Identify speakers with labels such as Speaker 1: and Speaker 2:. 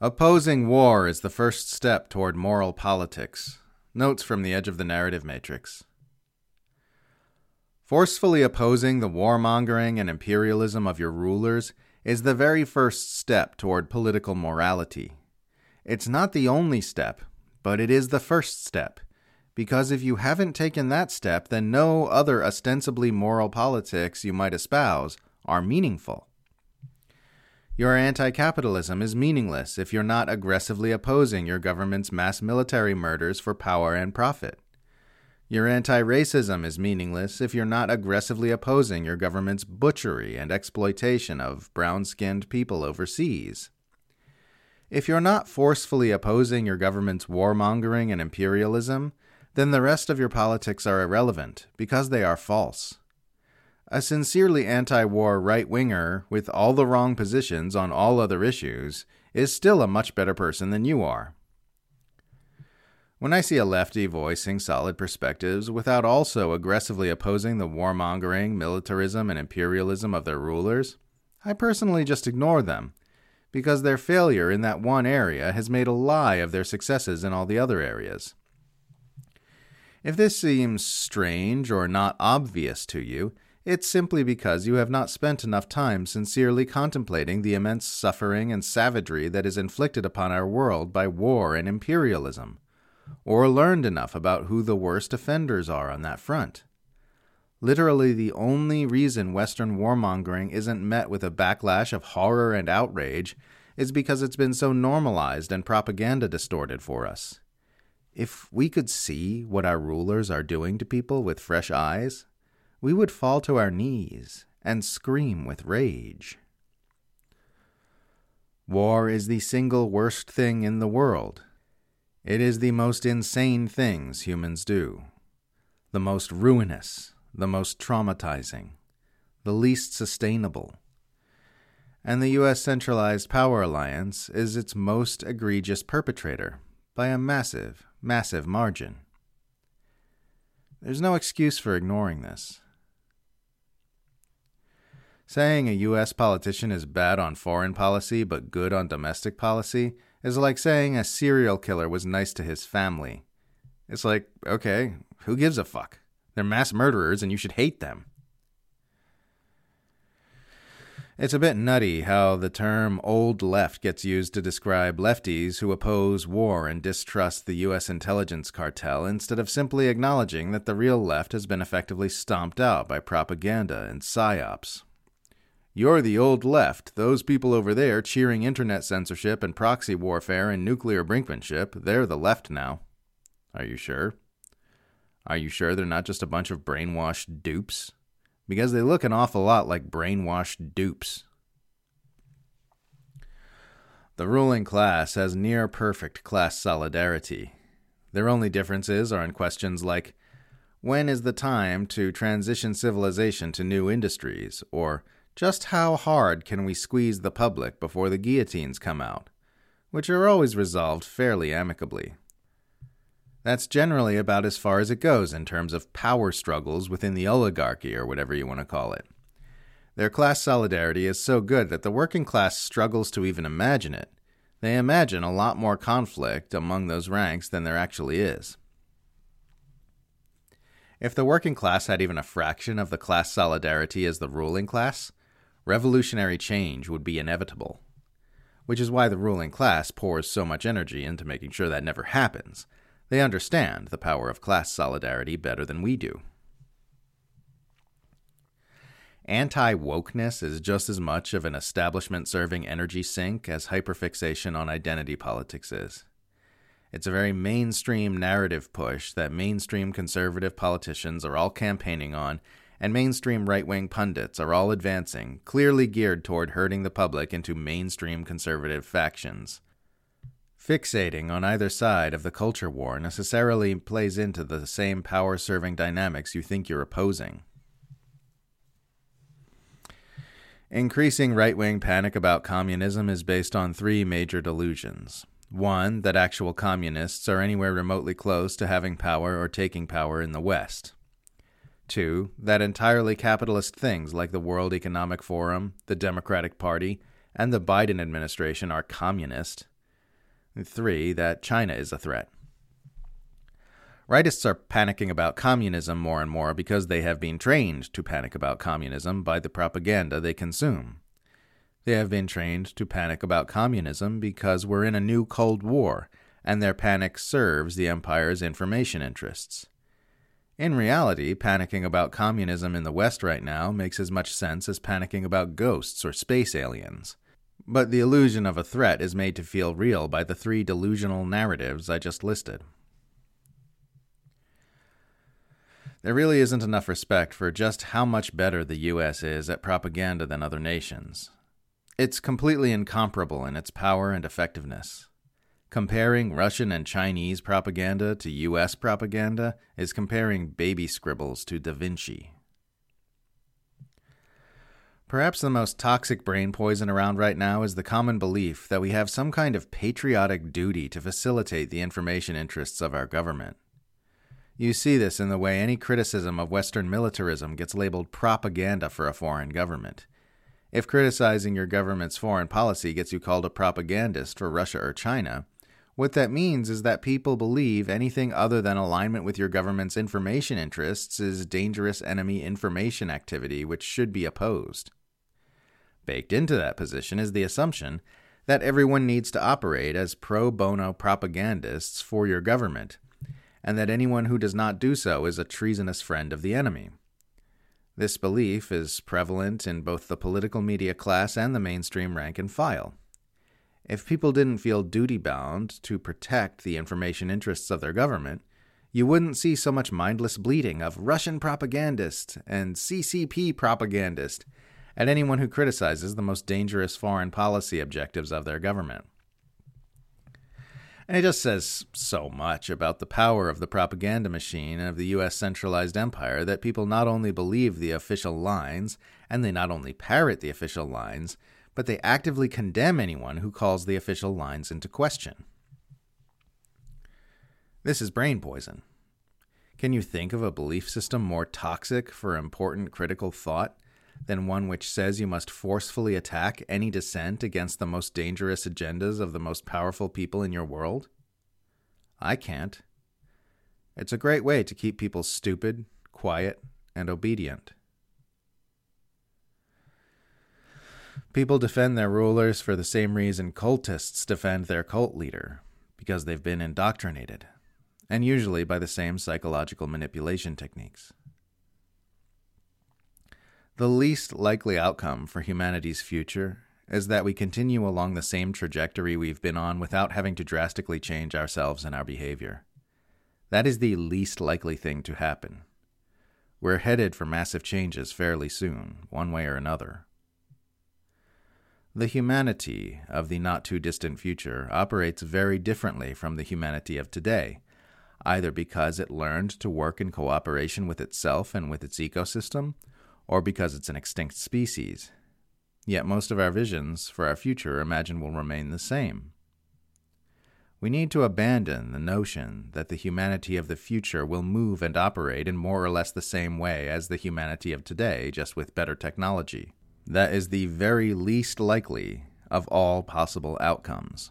Speaker 1: Opposing war is the first step toward moral politics. Notes from the edge of the narrative matrix. Forcefully opposing the warmongering and imperialism of your rulers is the very first step toward political morality. It's not the only step, but it is the first step. Because if you haven't taken that step, then no other ostensibly moral politics you might espouse are meaningful. Your anti capitalism is meaningless if you're not aggressively opposing your government's mass military murders for power and profit. Your anti racism is meaningless if you're not aggressively opposing your government's butchery and exploitation of brown skinned people overseas. If you're not forcefully opposing your government's warmongering and imperialism, then the rest of your politics are irrelevant because they are false. A sincerely anti war right winger with all the wrong positions on all other issues is still a much better person than you are. When I see a lefty voicing solid perspectives without also aggressively opposing the warmongering, militarism, and imperialism of their rulers, I personally just ignore them, because their failure in that one area has made a lie of their successes in all the other areas. If this seems strange or not obvious to you, it's simply because you have not spent enough time sincerely contemplating the immense suffering and savagery that is inflicted upon our world by war and imperialism, or learned enough about who the worst offenders are on that front. Literally, the only reason Western warmongering isn't met with a backlash of horror and outrage is because it's been so normalized and propaganda distorted for us. If we could see what our rulers are doing to people with fresh eyes, we would fall to our knees and scream with rage. War is the single worst thing in the world. It is the most insane things humans do, the most ruinous, the most traumatizing, the least sustainable. And the U.S. Centralized Power Alliance is its most egregious perpetrator by a massive, massive margin. There's no excuse for ignoring this. Saying a U.S. politician is bad on foreign policy but good on domestic policy is like saying a serial killer was nice to his family. It's like, okay, who gives a fuck? They're mass murderers and you should hate them. It's a bit nutty how the term old left gets used to describe lefties who oppose war and distrust the U.S. intelligence cartel instead of simply acknowledging that the real left has been effectively stomped out by propaganda and psyops. You're the old left. Those people over there cheering internet censorship and proxy warfare and nuclear brinkmanship, they're the left now. Are you sure? Are you sure they're not just a bunch of brainwashed dupes? Because they look an awful lot like brainwashed dupes. The ruling class has near perfect class solidarity. Their only differences are in questions like when is the time to transition civilization to new industries, or just how hard can we squeeze the public before the guillotines come out, which are always resolved fairly amicably. That's generally about as far as it goes in terms of power struggles within the oligarchy or whatever you want to call it. Their class solidarity is so good that the working class struggles to even imagine it. They imagine a lot more conflict among those ranks than there actually is. If the working class had even a fraction of the class solidarity as the ruling class, revolutionary change would be inevitable. Which is why the ruling class pours so much energy into making sure that never happens. They understand the power of class solidarity better than we do. Anti wokeness is just as much of an establishment serving energy sink as hyperfixation on identity politics is. It's a very mainstream narrative push that mainstream conservative politicians are all campaigning on and mainstream right wing pundits are all advancing, clearly geared toward herding the public into mainstream conservative factions. Fixating on either side of the culture war necessarily plays into the same power serving dynamics you think you're opposing. Increasing right wing panic about communism is based on three major delusions. One, that actual communists are anywhere remotely close to having power or taking power in the West. Two, that entirely capitalist things like the World Economic Forum, the Democratic Party, and the Biden administration are communist. Three, that China is a threat. Rightists are panicking about communism more and more because they have been trained to panic about communism by the propaganda they consume. They have been trained to panic about communism because we're in a new Cold War, and their panic serves the empire's information interests. In reality, panicking about communism in the West right now makes as much sense as panicking about ghosts or space aliens. But the illusion of a threat is made to feel real by the three delusional narratives I just listed. There really isn't enough respect for just how much better the US is at propaganda than other nations. It's completely incomparable in its power and effectiveness. Comparing Russian and Chinese propaganda to US propaganda is comparing baby scribbles to Da Vinci. Perhaps the most toxic brain poison around right now is the common belief that we have some kind of patriotic duty to facilitate the information interests of our government. You see this in the way any criticism of Western militarism gets labeled propaganda for a foreign government. If criticizing your government's foreign policy gets you called a propagandist for Russia or China, what that means is that people believe anything other than alignment with your government's information interests is dangerous enemy information activity which should be opposed. Baked into that position is the assumption that everyone needs to operate as pro bono propagandists for your government and that anyone who does not do so is a treasonous friend of the enemy. This belief is prevalent in both the political media class and the mainstream rank and file. If people didn't feel duty bound to protect the information interests of their government, you wouldn't see so much mindless bleeding of Russian propagandist and CCP propagandist at anyone who criticizes the most dangerous foreign policy objectives of their government. And it just says so much about the power of the propaganda machine of the U.S. centralized empire that people not only believe the official lines, and they not only parrot the official lines, but they actively condemn anyone who calls the official lines into question. This is brain poison. Can you think of a belief system more toxic for important critical thought than one which says you must forcefully attack any dissent against the most dangerous agendas of the most powerful people in your world? I can't. It's a great way to keep people stupid, quiet, and obedient. People defend their rulers for the same reason cultists defend their cult leader because they've been indoctrinated, and usually by the same psychological manipulation techniques. The least likely outcome for humanity's future is that we continue along the same trajectory we've been on without having to drastically change ourselves and our behavior. That is the least likely thing to happen. We're headed for massive changes fairly soon, one way or another. The humanity of the not too distant future operates very differently from the humanity of today, either because it learned to work in cooperation with itself and with its ecosystem, or because it's an extinct species. Yet most of our visions for our future imagine will remain the same. We need to abandon the notion that the humanity of the future will move and operate in more or less the same way as the humanity of today, just with better technology. That is the very least likely of all possible outcomes.